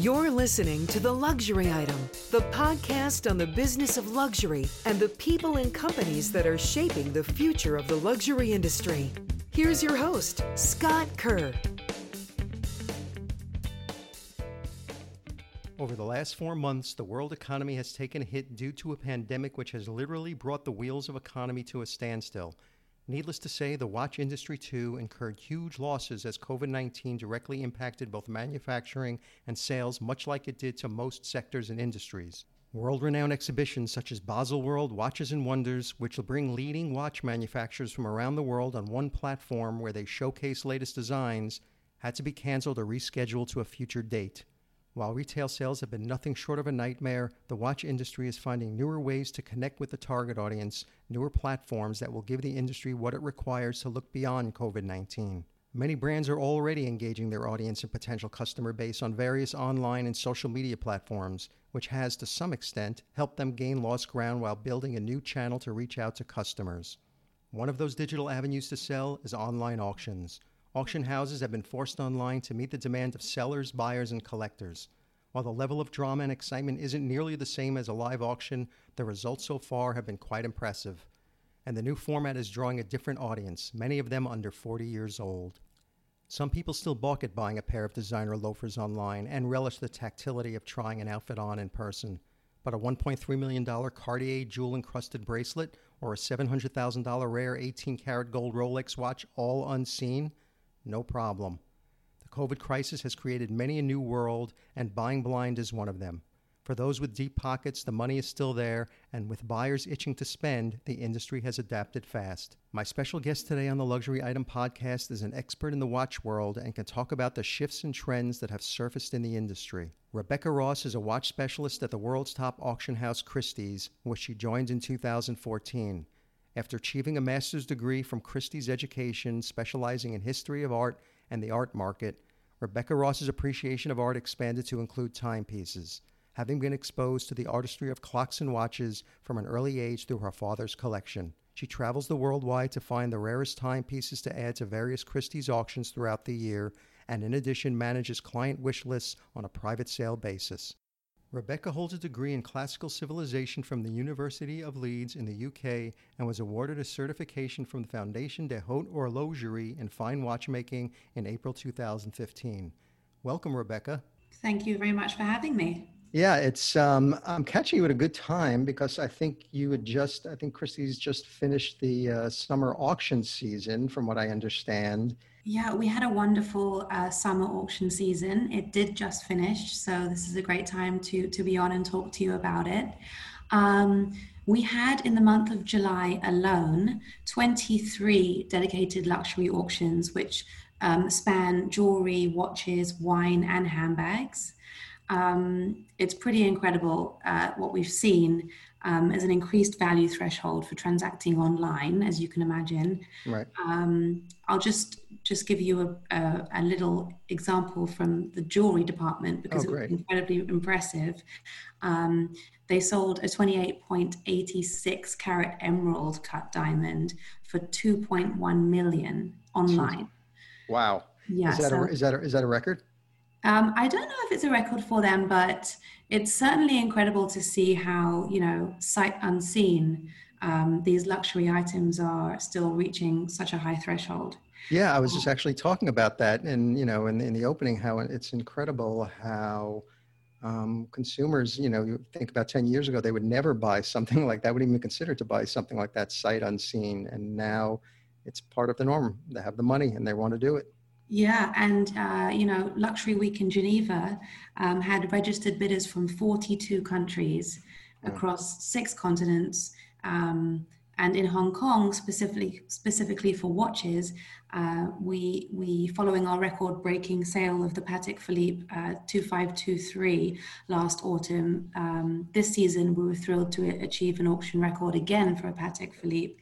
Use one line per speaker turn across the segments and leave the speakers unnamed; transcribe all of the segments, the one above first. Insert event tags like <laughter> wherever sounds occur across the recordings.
You're listening to The Luxury Item, the podcast on the business of luxury and the people and companies that are shaping the future of the luxury industry. Here's your host, Scott Kerr.
Over the last four months, the world economy has taken a hit due to a pandemic which has literally brought the wheels of economy to a standstill. Needless to say, the watch industry too incurred huge losses as COVID 19 directly impacted both manufacturing and sales, much like it did to most sectors and industries. World renowned exhibitions such as Baselworld Watches and Wonders, which will bring leading watch manufacturers from around the world on one platform where they showcase latest designs, had to be canceled or rescheduled to a future date. While retail sales have been nothing short of a nightmare, the watch industry is finding newer ways to connect with the target audience, newer platforms that will give the industry what it requires to look beyond COVID 19. Many brands are already engaging their audience and potential customer base on various online and social media platforms, which has, to some extent, helped them gain lost ground while building a new channel to reach out to customers. One of those digital avenues to sell is online auctions. Auction houses have been forced online to meet the demand of sellers, buyers, and collectors. While the level of drama and excitement isn't nearly the same as a live auction, the results so far have been quite impressive. And the new format is drawing a different audience, many of them under 40 years old. Some people still balk at buying a pair of designer loafers online and relish the tactility of trying an outfit on in person. But a $1.3 million Cartier jewel encrusted bracelet or a $700,000 rare 18 karat gold Rolex watch all unseen? No problem. The COVID crisis has created many a new world, and buying blind is one of them. For those with deep pockets, the money is still there, and with buyers itching to spend, the industry has adapted fast. My special guest today on the Luxury Item Podcast is an expert in the watch world and can talk about the shifts and trends that have surfaced in the industry. Rebecca Ross is a watch specialist at the world's top auction house Christie's, which she joined in 2014. After achieving a master's degree from Christie's Education, specializing in history of art and the art market, Rebecca Ross's appreciation of art expanded to include timepieces, having been exposed to the artistry of clocks and watches from an early age through her father's collection. She travels the world wide to find the rarest timepieces to add to various Christie's auctions throughout the year, and in addition manages client wish lists on a private sale basis. Rebecca holds a degree in classical civilization from the University of Leeds in the UK and was awarded a certification from the Foundation de Haute Horlogerie in fine watchmaking in April 2015. Welcome, Rebecca.
Thank you very much for having me.
Yeah, it's um, I'm catching you at a good time because I think you had just I think Christie's just finished the uh, summer auction season, from what I understand.
Yeah, we had a wonderful uh, summer auction season. It did just finish, so this is a great time to to be on and talk to you about it. Um, we had in the month of July alone 23 dedicated luxury auctions, which um, span jewelry, watches, wine, and handbags. Um, it's pretty incredible uh, what we've seen um, as an increased value threshold for transacting online, as you can imagine.
Right.
Um, I'll just just give you a, a, a, little example from the jewelry department because
oh,
it was incredibly impressive. Um, they sold a 28.86 carat emerald cut diamond for 2.1 million online.
Wow. Yeah. Is that, so, a, is that a, is that a record?
Um, I don't know if it's a record for them, but it's certainly incredible to see how, you know, sight unseen, um, these luxury items are still reaching such a high threshold.
Yeah, I was just actually talking about that, and you know, in, in the opening, how it's incredible how um, consumers, you know, you think about ten years ago, they would never buy something <laughs> like that, wouldn't even consider to buy something like that sight unseen, and now it's part of the norm. They have the money and they want to do it.
Yeah, and uh, you know, Luxury Week in Geneva um, had registered bidders from 42 countries across six continents. Um, and in Hong Kong, specifically specifically for watches, uh, we we following our record-breaking sale of the Patek Philippe uh, 2523 last autumn. Um, this season, we were thrilled to achieve an auction record again for a Patek Philippe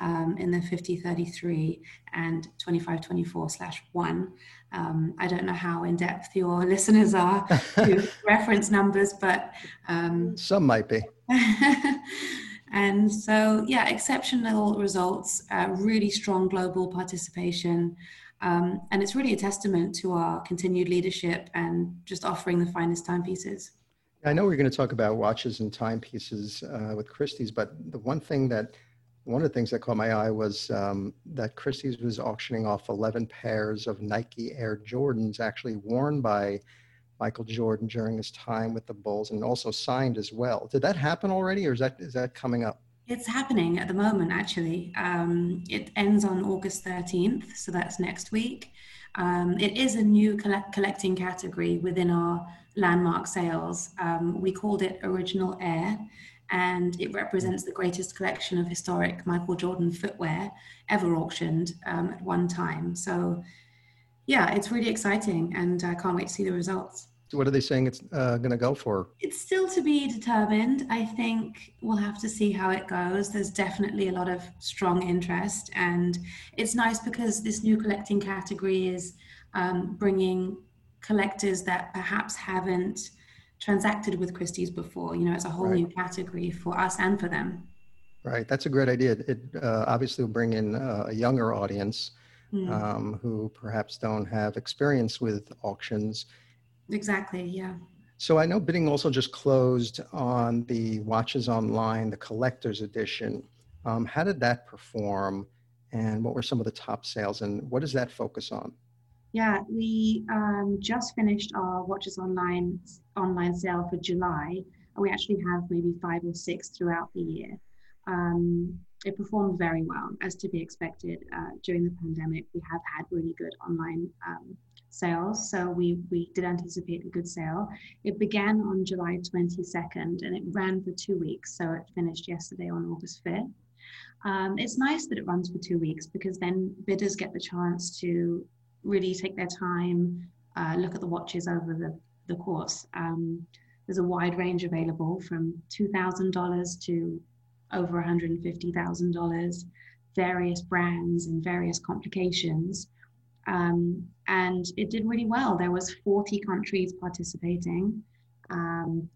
um, in the 5033 and 2524 slash one. Um, I don't know how in depth your <laughs> listeners are to <laughs> reference numbers, but um,
some might be. <laughs>
and so, yeah, exceptional results, uh, really strong global participation. Um, and it's really a testament to our continued leadership and just offering the finest timepieces.
I know we're going to talk about watches and timepieces uh, with Christie's, but the one thing that one of the things that caught my eye was um, that Christie's was auctioning off 11 pairs of Nike Air Jordans, actually worn by Michael Jordan during his time with the Bulls, and also signed as well. Did that happen already, or is that is that coming up?
It's happening at the moment, actually. Um, it ends on August 13th, so that's next week. Um, it is a new collect- collecting category within our landmark sales. Um, we called it Original Air, and it represents the greatest collection of historic Michael Jordan footwear ever auctioned um, at one time. So, yeah, it's really exciting, and I can't wait to see the results.
So what are they saying it's uh, going to go for?
It's still to be determined. I think we'll have to see how it goes. There's definitely a lot of strong interest, and it's nice because this new collecting category is um, bringing collectors that perhaps haven't transacted with Christie's before. You know, it's a whole right. new category for us and for them.
Right, that's a great idea. It uh, obviously will bring in uh, a younger audience mm. um, who perhaps don't have experience with auctions.
Exactly, yeah.
So I know bidding also just closed on the Watches Online, the collector's edition. Um, how did that perform, and what were some of the top sales, and what does that focus on?
Yeah, we um, just finished our Watches Online online sale for July, and we actually have maybe five or six throughout the year. Um, it performed very well, as to be expected. Uh, during the pandemic, we have had really good online um, sales, so we we did anticipate a good sale. It began on July 22nd, and it ran for two weeks, so it finished yesterday on August 5th. Um, it's nice that it runs for two weeks because then bidders get the chance to really take their time, uh, look at the watches over the, the course. Um, there's a wide range available from $2,000 to over $150,000, various brands and various complications. Um, and it did really well. There was 40 countries participating. Um,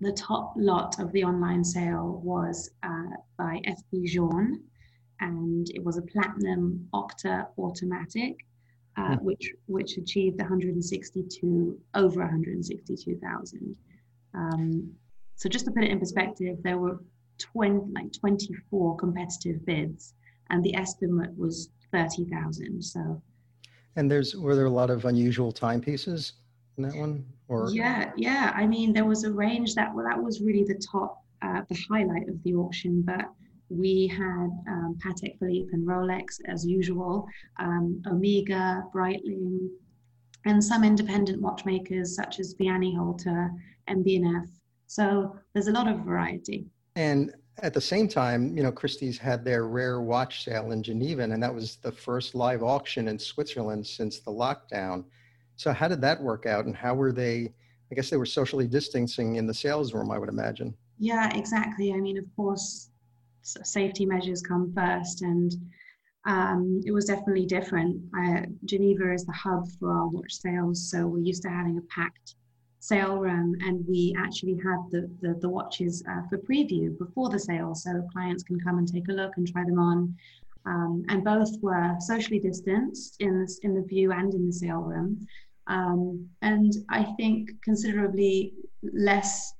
the top lot of the online sale was uh, by FP Journe, and it was a platinum octa automatic uh, which which achieved 162 over 162,000. Um, so just to put it in perspective, there were 20 like 24 competitive bids, and the estimate was 30,000. So.
And there's were there a lot of unusual timepieces in that one, or?
Yeah, yeah. I mean, there was a range that well, that was really the top, uh, the highlight of the auction, but we had um, Patek Philippe and Rolex as usual, um, Omega, Breitling, and some independent watchmakers such as Vianney Halter and B&F. So there's a lot of variety.
And at the same time, you know, Christie's had their rare watch sale in Geneva, and that was the first live auction in Switzerland since the lockdown. So how did that work out, and how were they? I guess they were socially distancing in the sales room, I would imagine.
Yeah, exactly. I mean, of course, safety measures come first. And um, it was definitely different. I, Geneva is the hub for our watch sales, so we're used to having a packed sale room, and we actually had the the, the watches uh, for preview before the sale, so clients can come and take a look and try them on. Um, and both were socially distanced in the, in the view and in the sale room. Um, and I think considerably less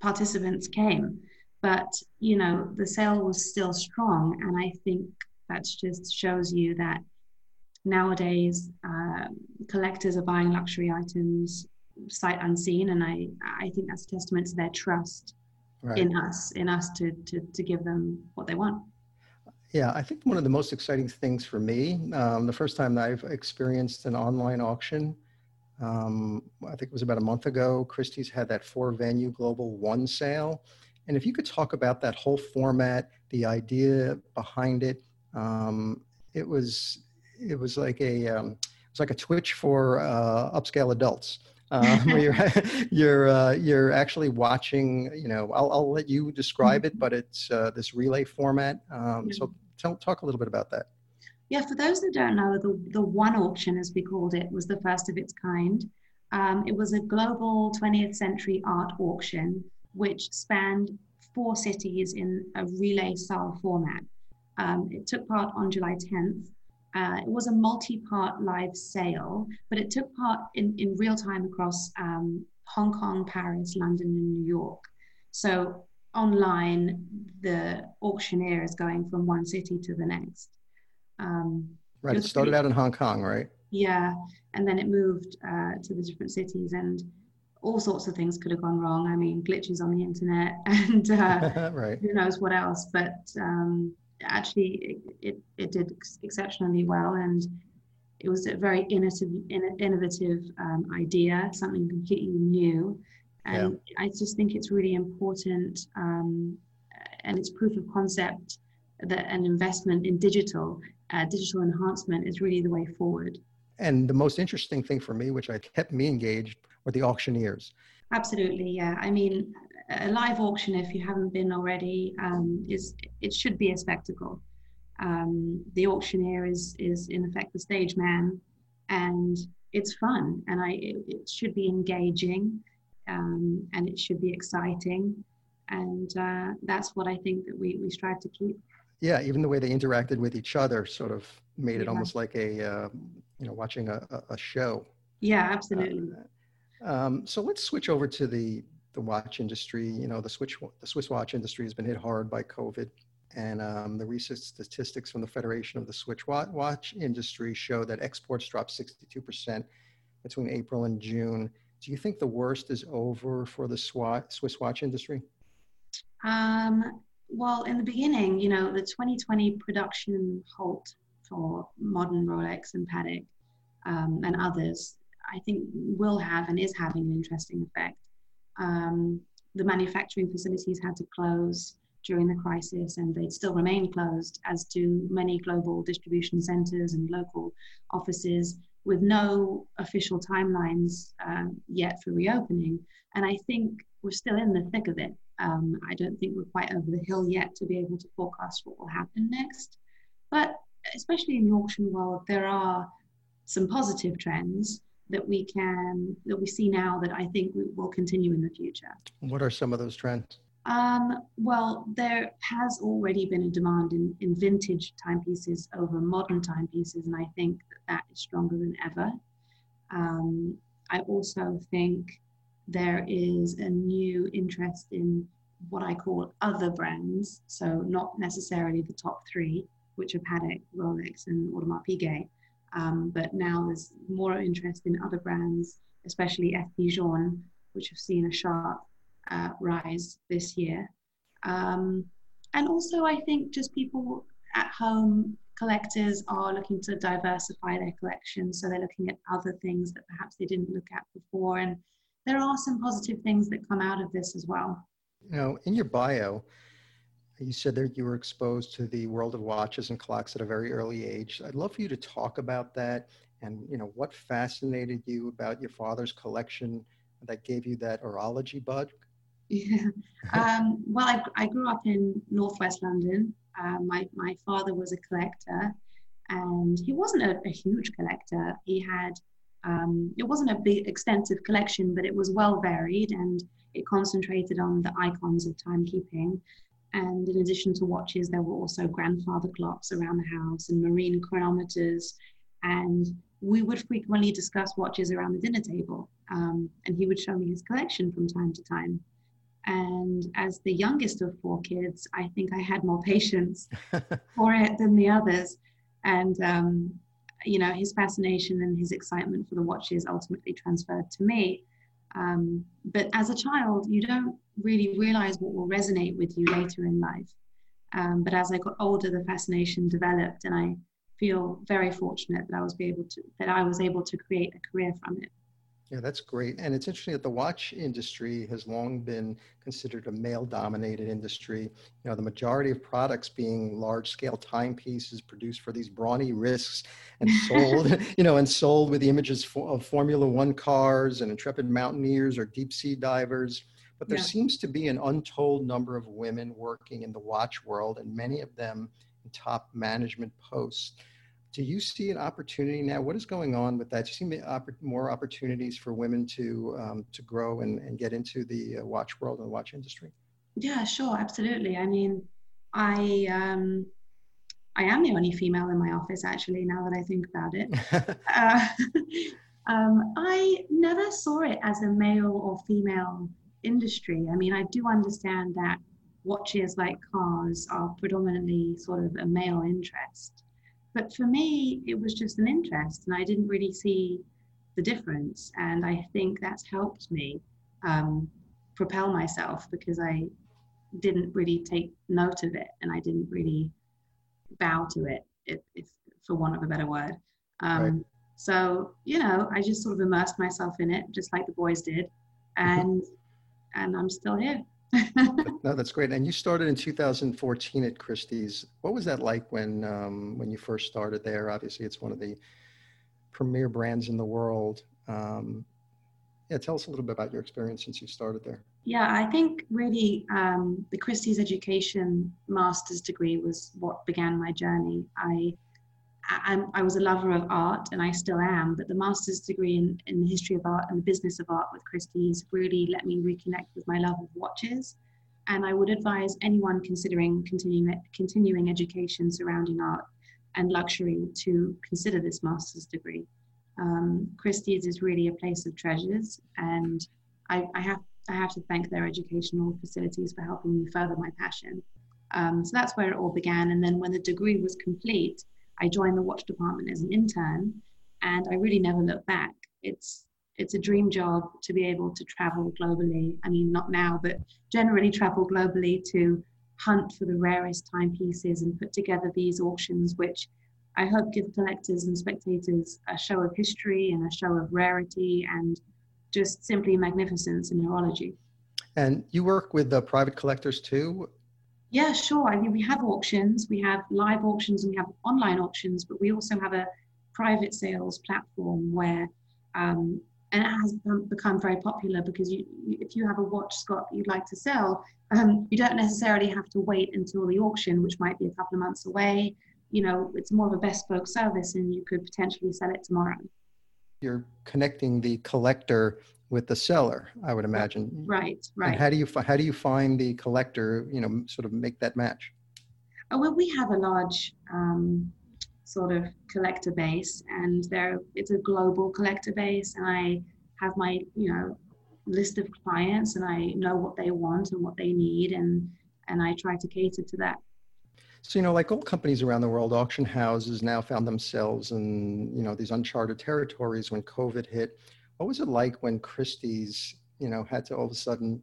participants came but you know the sale was still strong and i think that just shows you that nowadays uh, collectors are buying luxury items sight unseen and i i think that's a testament to their trust right. in us in us to, to to give them what they want
yeah i think one of the most exciting things for me um, the first time i've experienced an online auction um, i think it was about a month ago christie's had that four venue global one sale and if you could talk about that whole format, the idea behind it, um, it was it was like a um, it was like a Twitch for uh, upscale adults. <laughs> Um, where you're you're uh, you're actually watching. You know, I'll I'll let you describe it, but it's uh, this relay format. Um, so tell, talk a little bit about that.
Yeah, for those that don't know, the the one auction, as we called it, was the first of its kind. Um, it was a global 20th century art auction which spanned four cities in a relay style format. Um, it took part on July 10th Uh, it was a multi-part live sale, but it took part in, in real time across um, Hong Kong, Paris, London, and New York. So online, the auctioneer is going from one city to the next.
Um, right. It, it started pretty, out in Hong Kong, right?
Yeah, and then it moved uh, to the different cities, and all sorts of things could have gone wrong. I mean, glitches on the internet, <laughs> and uh, <laughs> right. who knows what else. But um, actually, it, it, it did exceptionally well, and it was a very innovative, innovative um, idea, something completely new. And yeah. I just think it's really important, um, and it's proof of concept that an investment in digital, uh, digital enhancement is really the way forward.
And the most interesting thing for me, which I kept me engaged, were the auctioneers.
Absolutely, yeah. I mean, a live auction, if you haven't been already, um, is it should be a spectacle. Um, the auctioneer is is in effect the stage man, and it's fun, and I it, it should be engaging, um, and it should be exciting, and uh, that's what I think that we we strive to keep.
Yeah, even the way they interacted with each other sort of made it yeah. almost like a uh, you know watching a, a show.
Yeah, absolutely.
Uh, um, so let's switch over to the the watch industry. You know, the Swiss the Swiss watch industry has been hit hard by COVID. And um, the recent statistics from the Federation of the Swiss watch industry show that exports dropped 62% between April and June. Do you think the worst is over for the Swiss watch industry?
Um, well, in the beginning, you know, the 2020 production halt for modern Rolex and Patek um, and others, I think will have and is having an interesting effect. Um, the manufacturing facilities had to close during the crisis, and they still remain closed, as do many global distribution centers and local offices, with no official timelines uh, yet for reopening. And I think we're still in the thick of it. Um, I don't think we're quite over the hill yet to be able to forecast what will happen next. But especially in the auction world, there are some positive trends that we can that we see now that I think will continue in the future.
What are some of those trends?
Um, well, there has already been a demand in, in vintage timepieces over modern timepieces, and I think that that is stronger than ever. Um, I also think there is a new interest in what I call other brands, so not necessarily the top three, which are Patek, Rolex, and Audemars Piguet, um, but now there's more interest in other brands, especially FP Journe, which have seen a sharp uh, rise this year. Um, and also, I think just people at home, collectors are looking to diversify their collection. So they're looking at other things that perhaps they didn't look at before. And there are some positive things that come out of this as well.
Know, in your bio, you said that you were exposed to the world of watches and clocks at a very early age. I'd love for you to talk about that and you know what fascinated you about your father's collection that gave you that horology bug
yeah. <laughs> Um, well, I, I, grew up in northwest London. Uh, my, my father was a collector, and he wasn't a, a huge collector. He had, um, it wasn't a big, extensive collection, but it was well varied and it concentrated on the icons of timekeeping. And in addition to watches, there were also grandfather clocks around the house and marine chronometers. And we would frequently discuss watches around the dinner table. Um, and he would show me his collection from time to time. And as the youngest of four kids, I think I had more <laughs> patience <laughs> for it than the others. And, um, you know, his fascination and his excitement for the watches ultimately transferred to me. Um, but as a child, you don't really realize what will resonate with you later in life. Um, but as I got older, the fascination developed, and I feel very fortunate that I was able to that I was able to create a career from it.
Yeah, that's great. And it's interesting that the watch industry has long been considered a male dominated industry. You know, the majority of products being large scale timepieces produced for these brawny wrists and sold, <laughs> you know, and sold with the images of Formula One cars and intrepid mountaineers or deep sea divers. But there yeah. seems to be an untold number of women working in the watch world, and many of them in top management posts do you see an opportunity now? What is going on with that? Do you see more opportunities for women to um, to grow and, and get into the uh, watch world and the watch industry?
Yeah, sure, absolutely. I mean, I um, I am the only female in my office, actually, now that I think about it. <laughs> uh, <laughs> um, I never saw it as a male or female industry. I mean, I do understand that watches like cars are predominantly sort of a male interest. But for me, it was just an interest, and I didn't really see the difference. And I think that's helped me um, propel myself because I didn't really take note of it and I didn't really bow to it, if, if for want of a better word. Um, right. So you know, I just sort of immersed myself in it, just like the boys did, mm-hmm. and and I'm still here. <laughs>
no, that's great. And you started in 2014 at Christie's. What was that like when um, when you first started there? Obviously, it's one of the premier brands in the world. Um, yeah, tell us a little bit about your experience since you started there.
Yeah, I think really um, the Christie's education master's degree was what began my journey. I, I, I was a lover of art and I still am, but the master's degree in, in the history of art and the business of art with Christie's really let me reconnect with my love of watches. And I would advise anyone considering continuing, continuing education surrounding art and luxury to consider this master's degree. Um, Christie's is really a place of treasures, and I, I, have I have to thank their educational facilities for helping me further my passion. Um, so that's where it all began. And then when the degree was complete, I joined the watch department as an intern, and I really never looked back. It's it's a dream job to be able to travel globally. I mean, not now, but generally travel globally to hunt for the rarest timepieces and put together these auctions, which I hope give collectors and spectators a show of history and a show of rarity and just simply magnificence in horology.
And you work with the private collectors too?
Yeah, sure. I mean, we have auctions, we have live auctions, and we have online auctions, but we also have a private sales platform where um, and it has become very popular because you, if you have a watch, Scott, you'd like to sell, um, you don't necessarily have to wait until the auction, which might be a couple of months away. You know, it's more of a bespoke service, and you could potentially sell it tomorrow.
You're connecting the collector with the seller, I would imagine.
Right, right.
And how do you how do you find the collector? You know, sort of make that match.
Oh, well, we have a large um, sort of collector base and there it's a global collector base and i have my you know list of clients and i know what they want and what they need and and i try to cater to that
so you know like all companies around the world auction houses now found themselves in you know these uncharted territories when covid hit what was it like when christie's you know had to all of a sudden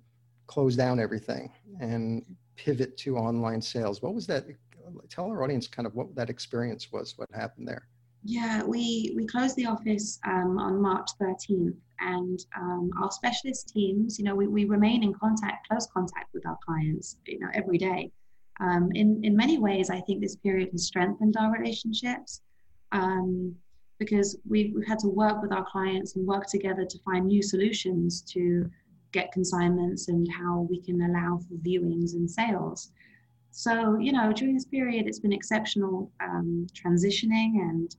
close down everything and pivot to online sales what was that tell our audience kind of what that experience was, what happened there.
Yeah, we, we closed the office um, on March 13th, and um, our specialist teams, you know, we, we remain in contact, close contact with our clients, you know, every day. Um, in, in many ways, I think this period has strengthened our relationships um, because we've, we've had to work with our clients and work together to find new solutions to get consignments and how we can allow for viewings and sales. So, you know, during this period, it's been exceptional um, transitioning and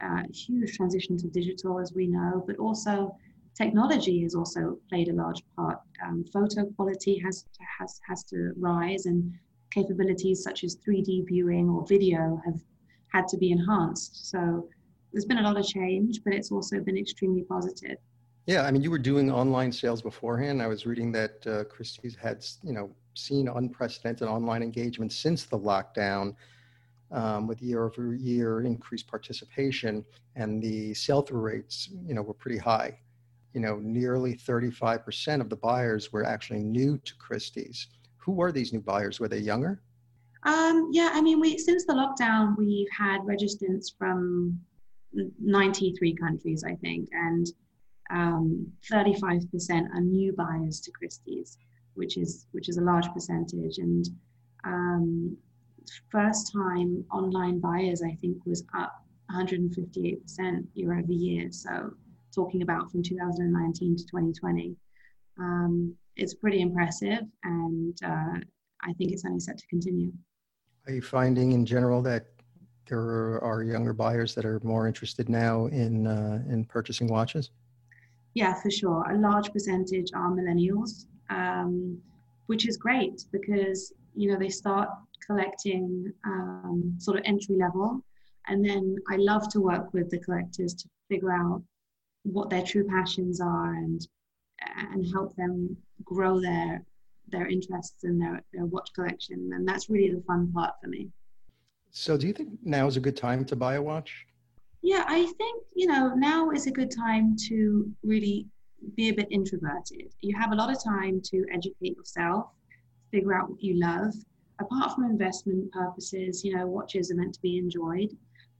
uh, huge transition to digital, as we know, but also technology has also played a large part. Um, photo quality has to, has has to rise, and capabilities such as 3D viewing or video have had to be enhanced. So there's been a lot of change, but it's also been extremely positive.
Yeah, I mean, you were doing online sales beforehand. I was reading that uh, Christie's had, you know, seen unprecedented online engagement since the lockdown um, with year over year increased participation and the sell-through rates you know were pretty high you know nearly 35% of the buyers were actually new to christie's who were these new buyers were they younger
um, yeah i mean we since the lockdown we've had registrants from 93 countries i think and um, 35% are new buyers to christie's which is which is a large percentage. And um, first time online buyers, I think, was up 158% year over year. So talking about from 2019 to 2020, um, it's pretty impressive, and uh, I think it's only set to continue.
Are you finding in general that there are younger buyers that are more interested now in uh, in purchasing watches?
Yeah, for sure. A large percentage are millennials, um, which is great because you know they start collecting um, sort of entry level. And then I love to work with the collectors to figure out what their true passions are and and help them grow their their interests and their, their watch collection. And that's really the fun part for me.
So do you think now is a good time to buy a watch?
Yeah, I think, you know, now is a good time to really be a bit introverted. You have a lot of time to educate yourself, figure out what you love. Apart from investment purposes, you know, watches are meant to be enjoyed.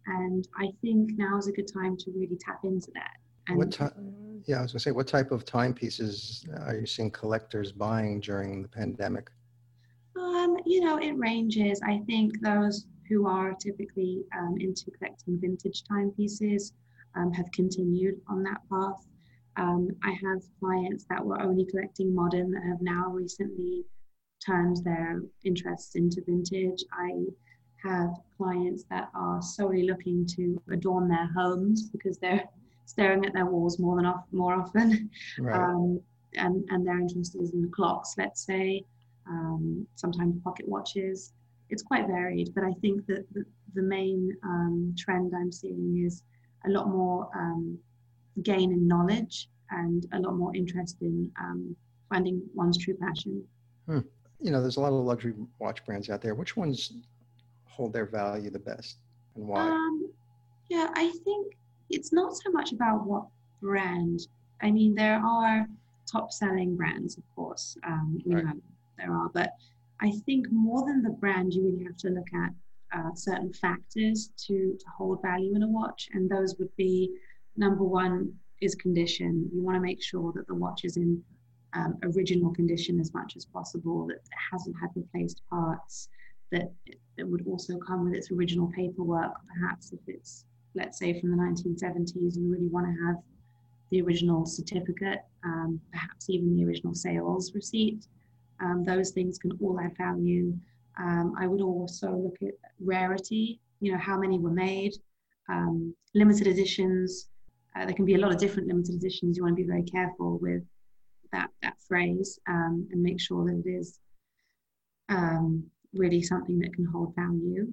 And I think now is a good time to really tap into that. And
what time? Yeah, I was gonna say, what type of timepieces are you seeing collectors buying during the pandemic?
Um, you know, it ranges. I think those who are typically um, into collecting vintage timepieces um, have continued on that path. Um, I have clients that were only collecting modern that have now recently turned their interests into vintage. I have clients that are solely looking to adorn their homes because they're staring at their walls more than off, more often, right. um, and and they're interested in clocks, let's say, um, sometimes pocket watches. It's quite varied, but I think that the, the main um, trend I'm seeing is a lot more um, gain in knowledge and a lot more interest in um, finding one's true passion.
Hmm. You know, there's a lot of luxury watch brands out there. Which ones hold their value the best, and why?
Um, yeah, I think it's not so much about what brand. I mean, there are top selling brands, of course. Um, right. know, there are, but I think more than the brand, you really have to look at uh, certain factors to, to hold value in a watch, and those would be number one is condition. You want to make sure that the watch is in um, original condition as much as possible, that it hasn't had replaced parts, that it would also come with its original paperwork, perhaps if it's let's say from the 1970s, you really want to have the original certificate, um, perhaps even the original sales receipt. Um, those things can all add value. Um, I would also look at rarity, you know, how many were made, um, limited editions. Uh, there can be a lot of different limited editions. You want to be very careful with that, that phrase um, and make sure that it is um, really something that can hold value.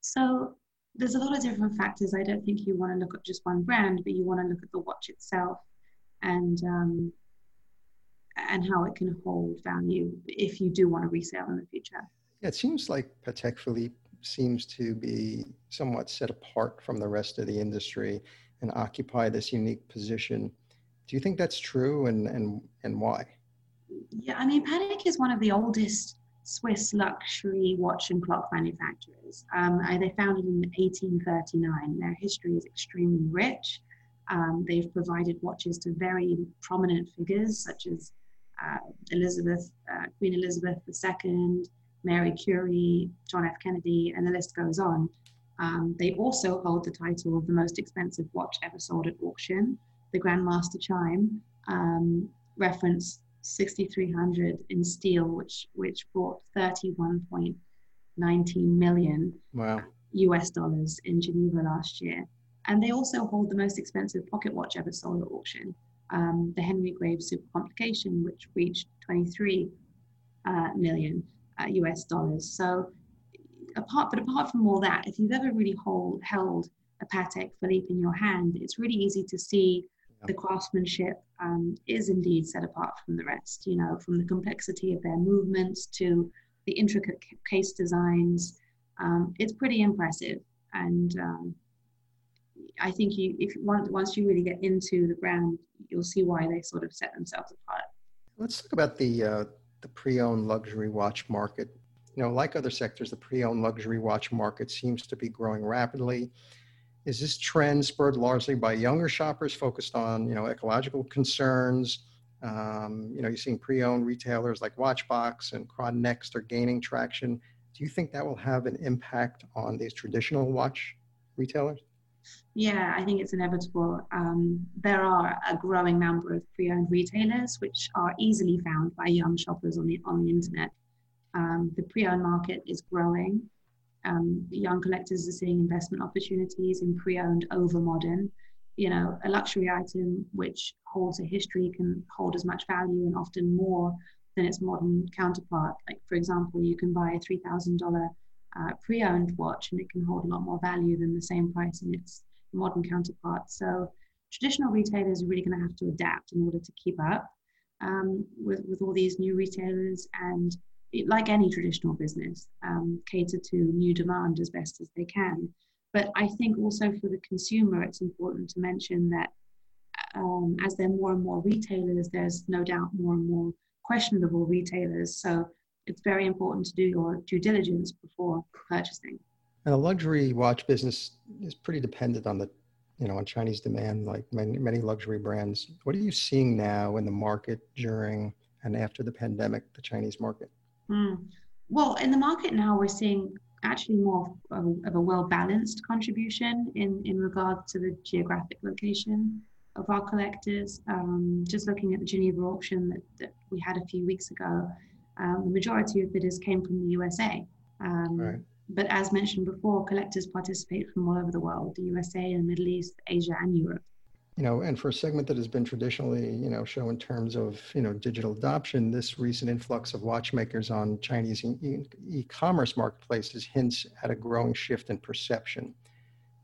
so there's a lot of different factors. I don't think you want to look at just one brand, but you want to look at the watch itself and um, and how it can hold value if you do want to resell in the future.
Yeah, it seems like Patek Philippe seems to be somewhat set apart from the rest of the industry and occupy this unique position. Do you think that's true, and and and why?
Yeah, I mean, Patek is one of the oldest Swiss luxury watch and clock manufacturers. Um, they founded in 1839. Their history is extremely rich. Um, they've provided watches to very prominent figures such as uh, Elizabeth, uh, Queen Elizabeth II, Mary Curie, John F. Kennedy, and the list goes on. Um, they also hold the title of the most expensive watch ever sold at auction. The Grandmaster Chime um, reference 6300 in steel, which which brought 31.19 million
wow.
US dollars in Geneva last year. And they also hold the most expensive pocket watch ever sold at auction, um, the Henry Graves Super Complication, which reached 23 uh, million uh, US dollars. So apart, but apart from all that, if you've ever really hold, held a Patek Philippe in your hand, it's really easy to see the craftsmanship um, is indeed set apart from the rest, you know, from the complexity of their movements to the intricate case designs. Um, it's pretty impressive. And um, I think you, if once, once you really get into the brand, you'll see why they sort of set themselves apart.
Let's talk about the, uh, the pre-owned luxury watch market. You know, like other sectors, the pre-owned luxury watch market seems to be growing rapidly. Is this trend spurred largely by younger shoppers focused on, you know, ecological concerns? Um, you know, you're seeing pre-owned retailers like Watchbox and Next are gaining traction. Do you think that will have an impact on these traditional watch retailers?
Yeah, I think it's inevitable. Um, there are a growing number of pre-owned retailers which are easily found by young shoppers on the on the internet. Um, the pre-owned market is growing um, young collectors are seeing investment opportunities in pre-owned over modern. You know, a luxury item which holds a history can hold as much value and often more than its modern counterpart. Like, for example, you can buy a $3,000 uh, pre owned watch and it can hold a lot more value than the same price in its modern counterpart. So, traditional retailers are really going to have to adapt in order to keep up um, with, with all these new retailers and, like any traditional business, um, cater to new demand as best as they can. But I think also for the consumer, it's important to mention that um, as there are more and more retailers, there's no doubt more and more questionable retailers. So it's very important to do your due diligence before purchasing.
And the luxury watch business is pretty dependent on the, you know, on Chinese demand, like many, many luxury brands. What are you seeing now in the market during and after the pandemic, the Chinese market?
Mm. Well, in the market now, we're seeing actually more of a, of a well balanced contribution in, in regard to the geographic location of our collectors. Um, just looking at the Geneva auction that, that we had a few weeks ago, um, the majority of bidders came from the USA. Um, right. But as mentioned before, collectors participate from all over the world the USA and Middle East, Asia, and Europe.
You know, and for a segment that has been traditionally, you know, show in terms of, you know, digital adoption, this recent influx of watchmakers on Chinese e commerce marketplaces hints at a growing shift in perception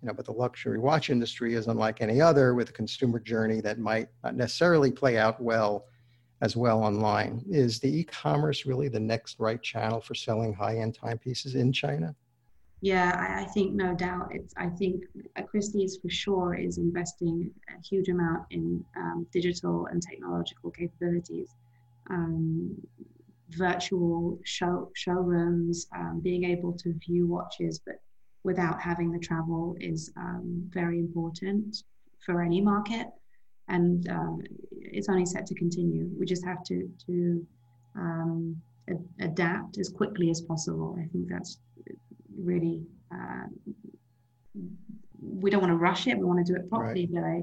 you know, but the luxury watch industry is unlike any other with a consumer journey that might not necessarily play out well as well online. Is the e-commerce really the next right channel for selling high-end timepieces in China?
Yeah, I, I think no doubt. It's I think Christie's for sure is investing a huge amount in um, digital and technological capabilities. Um, virtual show showrooms, um, being able to view watches, but without having the travel is um, very important for any market, and uh, it's only set to continue. We just have to to um, a- adapt as quickly as possible. I think that's really. Uh, we don't want to rush it. We want to do it properly, right. but I,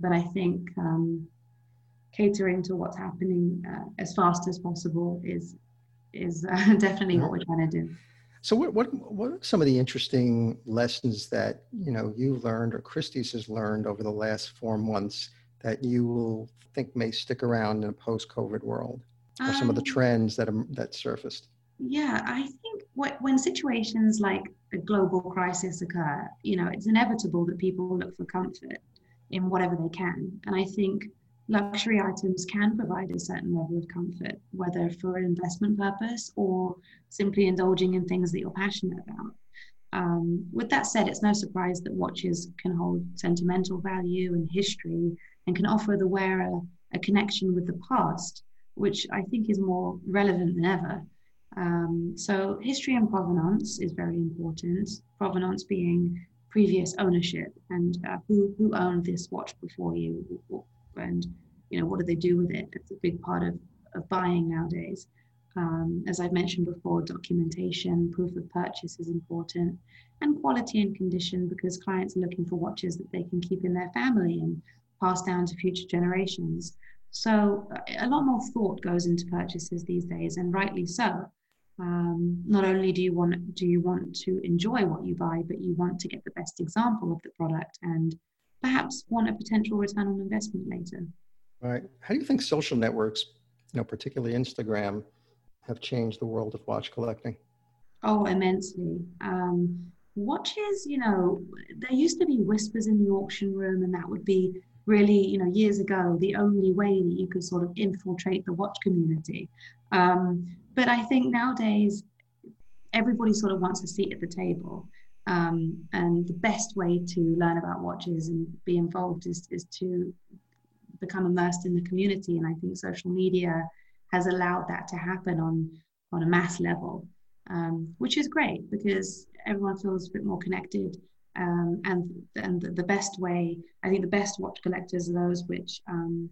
but I think um, catering to what's happening uh, as fast as possible is is uh, <laughs> definitely what we're trying to do.
So what, what, what are some of the interesting lessons that, you know, you've learned or Christie's has learned over the last four months that you will think may stick around in a post-COVID world? Or some of the um, trends that, are, that surfaced?
Yeah, I think what, when situations like a global crisis occur, you know, it's inevitable that people look for comfort in whatever they can. And I think luxury items can provide a certain level of comfort, whether for an investment purpose or simply indulging in things that you're passionate about. Um, with that said, it's no surprise that watches can hold sentimental value and history and can offer the wearer a connection with the past, which I think is more relevant than ever. Um, so, history and provenance is very important. Provenance being previous ownership and uh, who, who owned this watch before you, and you know what do they do with it? It's a big part of, of buying nowadays. Um, as i've mentioned before documentation proof of purchase is important and quality and condition because clients are looking for watches that they can keep in their family and pass down to future generations. So a lot more thought goes into purchases these days and rightly so um, not only do you want do you want to enjoy what you buy but you want to get the best example of the product and perhaps want a potential return on investment later.
Right. How do you think social networks, you know, particularly Instagram, have changed the world of watch collecting?
Oh, immensely. Um, watches, you know, there used to be whispers in the auction room, and that would be really, you know, years ago, the only way that you could sort of infiltrate the watch community. Um, but I think nowadays, everybody sort of wants a seat at the table. Um, and the best way to learn about watches and be involved is, is to become immersed in the community. And I think social media has allowed that to happen on, on a mass level, um, which is great because everyone feels a bit more connected. Um, and and the best way, I think the best watch collectors are those which um,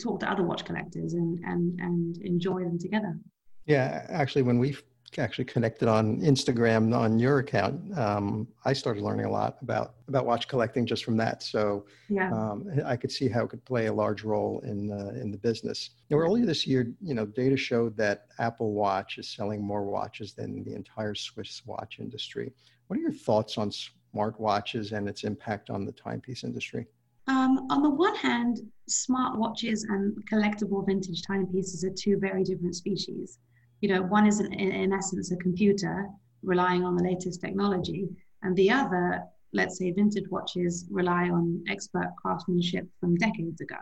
talk to other watch collectors and, and, and enjoy them together.
Yeah, actually, when we actually connected on Instagram on your account, um, I started learning a lot about about watch collecting just from that. So yeah. um, I could see how it could play a large role in uh, in the business. Now, earlier this year, you know, data showed that Apple Watch is selling more watches than the entire Swiss watch industry. What are your thoughts on smartwatches and its impact on the timepiece industry?
Um, on the one hand, smart watches and collectible vintage timepieces are two very different species. You know, one is in, in essence a computer relying on the latest technology, and the other, let's say, vintage watches rely on expert craftsmanship from decades ago.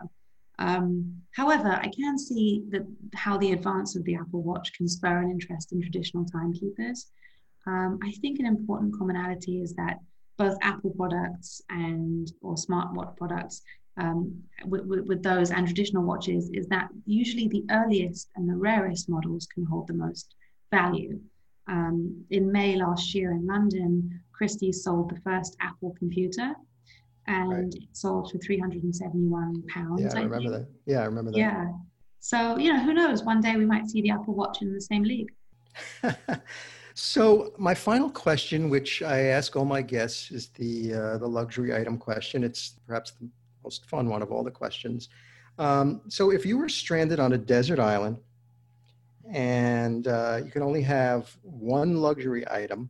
Um, however, I can see that how the advance of the Apple Watch can spur an interest in traditional timekeepers. Um, I think an important commonality is that both Apple products and or smartwatch products um, with, with, with, those and traditional watches is that usually the earliest and the rarest models can hold the most value. Um, in May last year in London, Christie sold the first Apple computer and right. it sold for 371 pounds.
Yeah, I, I remember think. that. Yeah, I remember that.
Yeah. So, you know, who knows? One day we might see the Apple Watch in the same league. <laughs>
So my final question, which I ask all my guests, is the uh, the luxury item question. It's perhaps the most fun one of all the questions. Um, so if you were stranded on a desert island and uh, you can only have one luxury item,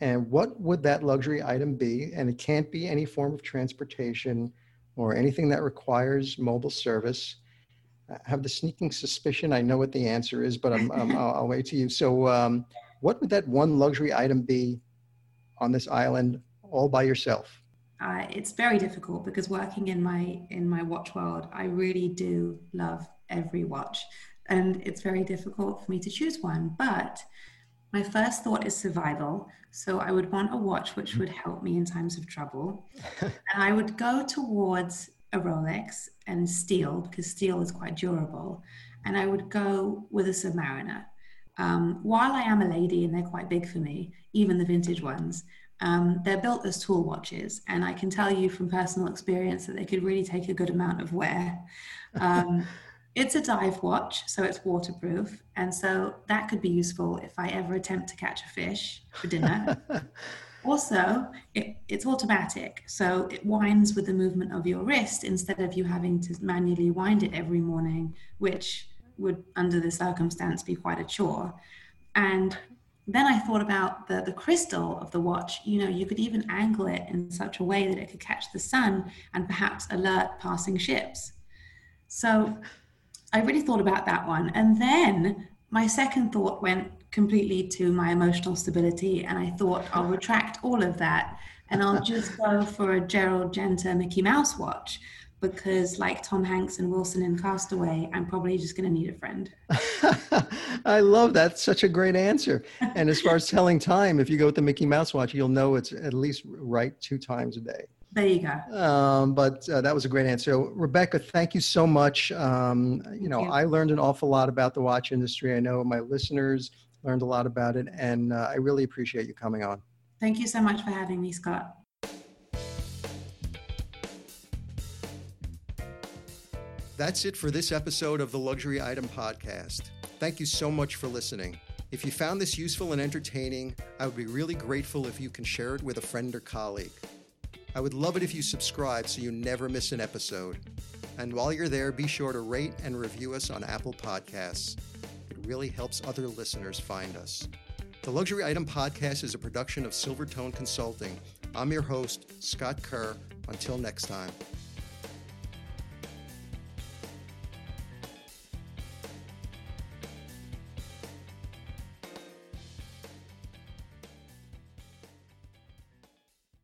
and what would that luxury item be? And it can't be any form of transportation or anything that requires mobile service. I have the sneaking suspicion I know what the answer is, but I'm, I'm I'll, I'll, wait to you. So, um, what would that one luxury item be on this island all by yourself?
Uh, it's very difficult because working in my in my watch world, I really do love every watch, and it's very difficult for me to choose one. But my first thought is survival. So I would want a watch which would help me in times of trouble, <laughs> and I would go towards a Rolex and steel because steel is quite durable. And I would go with a Submariner. Um, while I am a lady and they're quite big for me, even the vintage ones, um, they're built as tool watches. And I can tell you from personal experience that they could really take a good amount of wear. Um, <laughs> it's a dive watch, so it's waterproof. And so that could be useful if I ever attempt to catch a fish for dinner. <laughs> Also, it, it's automatic, so it winds with the movement of your wrist instead of you having to manually wind it every morning, which would, under the circumstance, be quite a chore. And then I thought about the, the crystal of the watch. You know, you could even angle it in such a way that it could catch the sun and perhaps alert passing ships. So I really thought about that one. And then my second thought went completely to my emotional stability. And I thought I'll retract all of that and I'll <laughs> just go for a Gerald Genta Mickey Mouse watch because, like Tom Hanks and Wilson in Castaway, I'm probably just going to need a friend. <laughs>
I love that. Such a great answer. And as far as telling time, if you go with the Mickey Mouse watch, you'll know it's at least right two times a day.
There you go.
Um, but uh, that was a great answer. So, Rebecca, thank you so much. Um, you know, you. I learned an awful lot about the watch industry. I know my listeners learned a lot about it, and uh, I really appreciate you coming on.
Thank you so much for having me, Scott.
That's it for this episode of the Luxury Item Podcast. Thank you so much for listening. If you found this useful and entertaining, I would be really grateful if you can share it with a friend or colleague. I would love it if you subscribe so you never miss an episode. And while you're there, be sure to rate and review us on Apple Podcasts really helps other listeners find us. The Luxury Item Podcast is a production of Silvertone Consulting. I'm your host, Scott Kerr. Until next time.